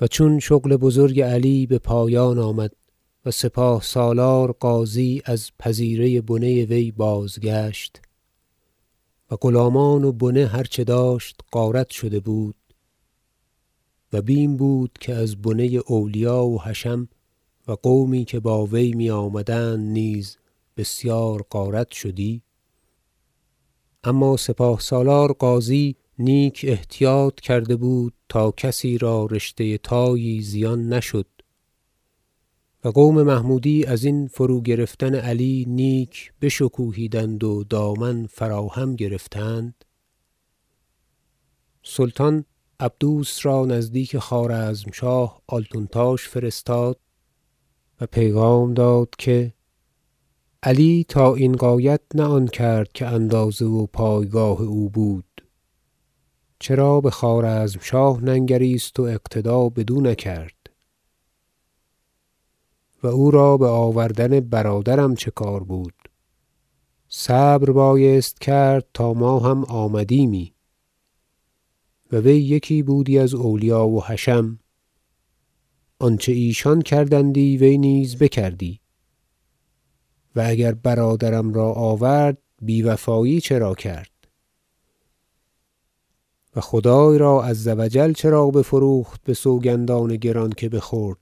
و چون شغل بزرگ علی به پایان آمد و سپاه سالار غازی از پذیره بنه وی بازگشت و غلامان و بنه هر چه داشت غارت شده بود و بیم بود که از بنه اولیا و حشم و قومی که با وی میآمدند نیز بسیار غارت شدی. اما سپاه سالار غازی نیک احتیاط کرده بود تا کسی را رشته تایی زیان نشد. و قوم محمودی ازین فروگرفتن علی نیک بشکوهیدند و دامن فراهم گرفتند. سلطان عبدوس را نزدیک خوارزمشاه آلتونتاش فرستاد و پیغام داد که علی تا این غایت نه آن کرد که اندازه و پایگاه او بود. چرا به خوارزمشاه ننگریست و اقتدا بدو نکرد؟ و او را به آوردن برادرم چه کار بود؟ صبر بایست کرد تا ما هم آمدیمی. و وی یکی بودی از اولیا و حشم. آنچه ایشان کردندی وی نیز بکردی. و اگر برادرم را آورد بی وفایی چرا کرد؟ و خدای را عز و جل چرا بفروخت به سوگندان گران که بخورد.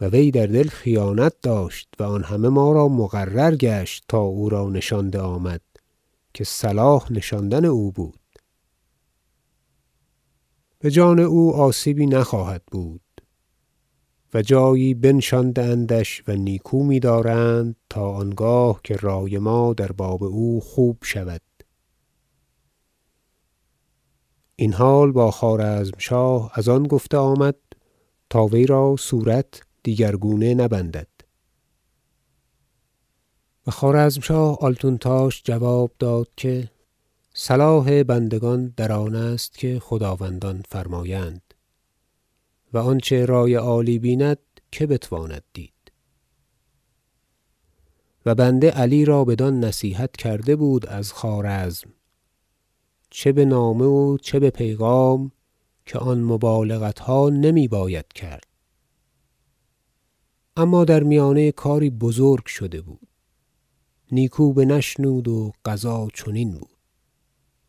و وی در دل خیانت داشت و آن همه ما را مقرر گشت تا او را نشانده آمد که صلاح نشاندن او بود. به جان او آسیبی نخواهد بود و جایی بنشانده اندش و نیکو میدارند تا آنگاه که رای ما در باب او خوب شود. این حال با خوارزمشاه از آن گفته آمد تا وی را صورت دیگرگونه نبندد. و خوارزمشاه آلتونتاش جواب داد که صلاح بندگان در آن است که خداوندان فرمایند و آنچه رای عالی بیند که بتواند دید. و بنده علی را بدان نصیحت کرده بود از خوارزم چه به نامه و چه به پیغام که آن مبالغتها نمی باید کرد. اما در میانه کاری بزرگ شده بود. نیکو بنشنود و قضا چنین بود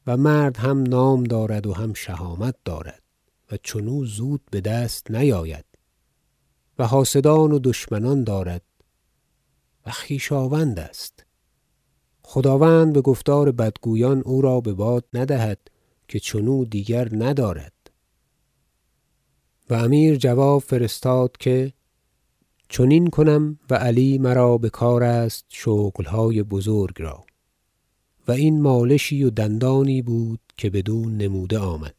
و مرد هم نام دارد و هم شهامت دارد و چنو زود بدست نیاید و حاسدان و دشمنان دارد و خویشاوند است. خداوند به گفتار بدگویان او را به باد ندهد که چنو دیگر ندارد. و امیر جواب فرستاد که چنین کنم و علی مرا بکار است شغلهای بزرگ را و این مالشی و دندانی بود که بدو نموده آمد.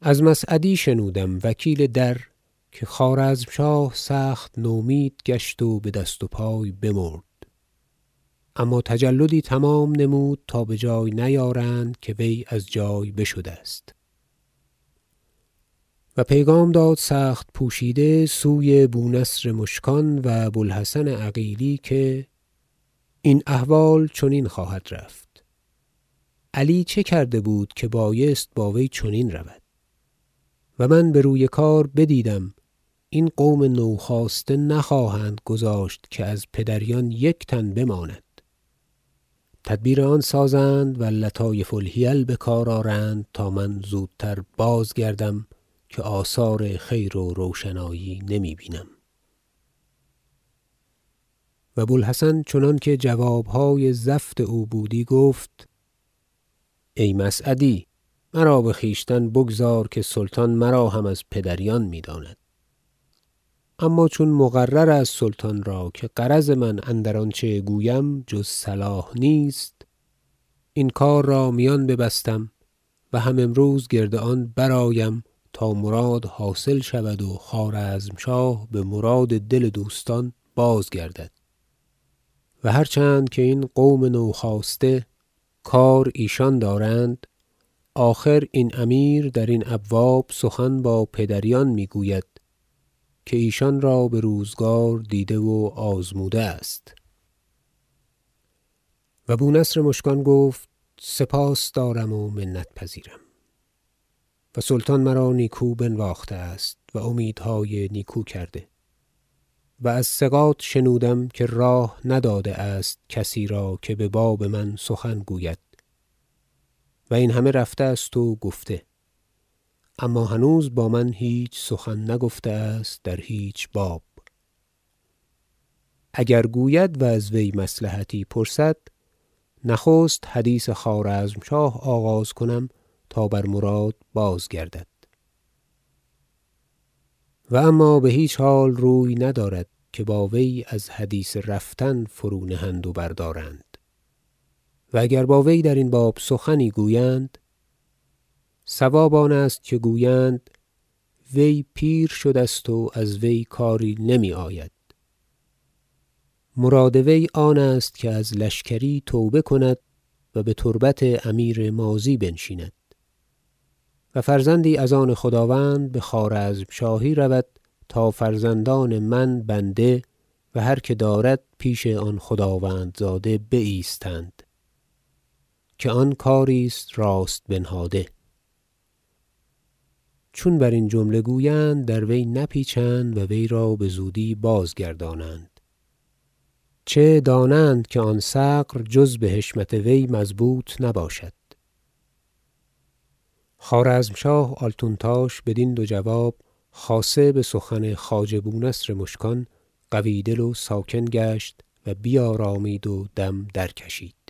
از مسعدی شنودم وکیل در که خوارزمشاه سخت نومید گشت و بدست و پای بمرد. اما تجلدی تمام نمود تا بجای نیارند که وی از جای بشده است و پیغام داد سخت پوشیده سوی بونصر مشکان و بوالحسن عقیلی که این احوال چنین خواهد رفت. علی چه کرده بود که بایست با وی چنین رود؟ و من بر وی کار بدیدم این قوم نوخاسته نخواهند گذاشت که از پدریان یک تن بماند. تدبیر آن سازند و لطایف الحیل بکار آرند تا من زودتر بازگردم که آثار خیر و روشنایی نمی بینم. و بوالحسن چنانکه جوابهای زفت او بودی گفت ای مسعدی مرا بخویشتن بگذار که سلطان مرا هم از پدریان می‌داند اما چون مقرر است سلطان را که غرض من اندر آنچه گویم جز صلاح نیست این کار را میان ببستم و هم امروز گرد آن برآیم تا مراد حاصل شود و خوارزمشاه به مراد دل دوستان بازگردد. و هر چند که این قوم نوخاسته کار ایشان دارند آخر این امیر درین ابواب سخن با پدریان می‌گوید که ایشان را به روزگار دیده و آزموده است. و بونصر مشکان گفت سپاس دارم و منت پذیرم. و سلطان مرا نیکو بنواخته است و امیدهای نیکو کرده. و از ثقات شنودم که راه نداده است کسی را که بباب من سخن گوید. و این همه رفته است و گفته. اما هنوز با من هیچ سخن نگفته است در هیچ باب. اگر گوید و از وی مصلحتی پرسد نخست حدیث خوارزمشاه آغاز کنم تا بر مراد بازگردد. و اما بهیچ حال روی ندارد که با وی از حدیث رفتن فرونهند و بردارند. و اگر با وی درین باب سخنی گویند صواب آنست که گویند وی پیر شده است و از وی کاری نمی آید. مراد وی آن است که از لشکری توبه کند و بتربت امیر ماضی بنشیند. و فرزندی از آن خداوند بخوارزمشاهی رود تا فرزندان من بنده و هر که دارد پیش آن خداوندزاده بایستند که آن کاری است راست بنهاده. چون برین جمله گویند در وی نپیچند و وی را بزودی بازگردانند. چه دانند که آن ثغر جز بحشمت وی مضبوط نباشد. خوارزمشاه آلتونتاش بدین دو جواب خاصه بسخن خواجه بونصر مشکان قوی دل و ساکن گشت و بیارامید و دم درکشید.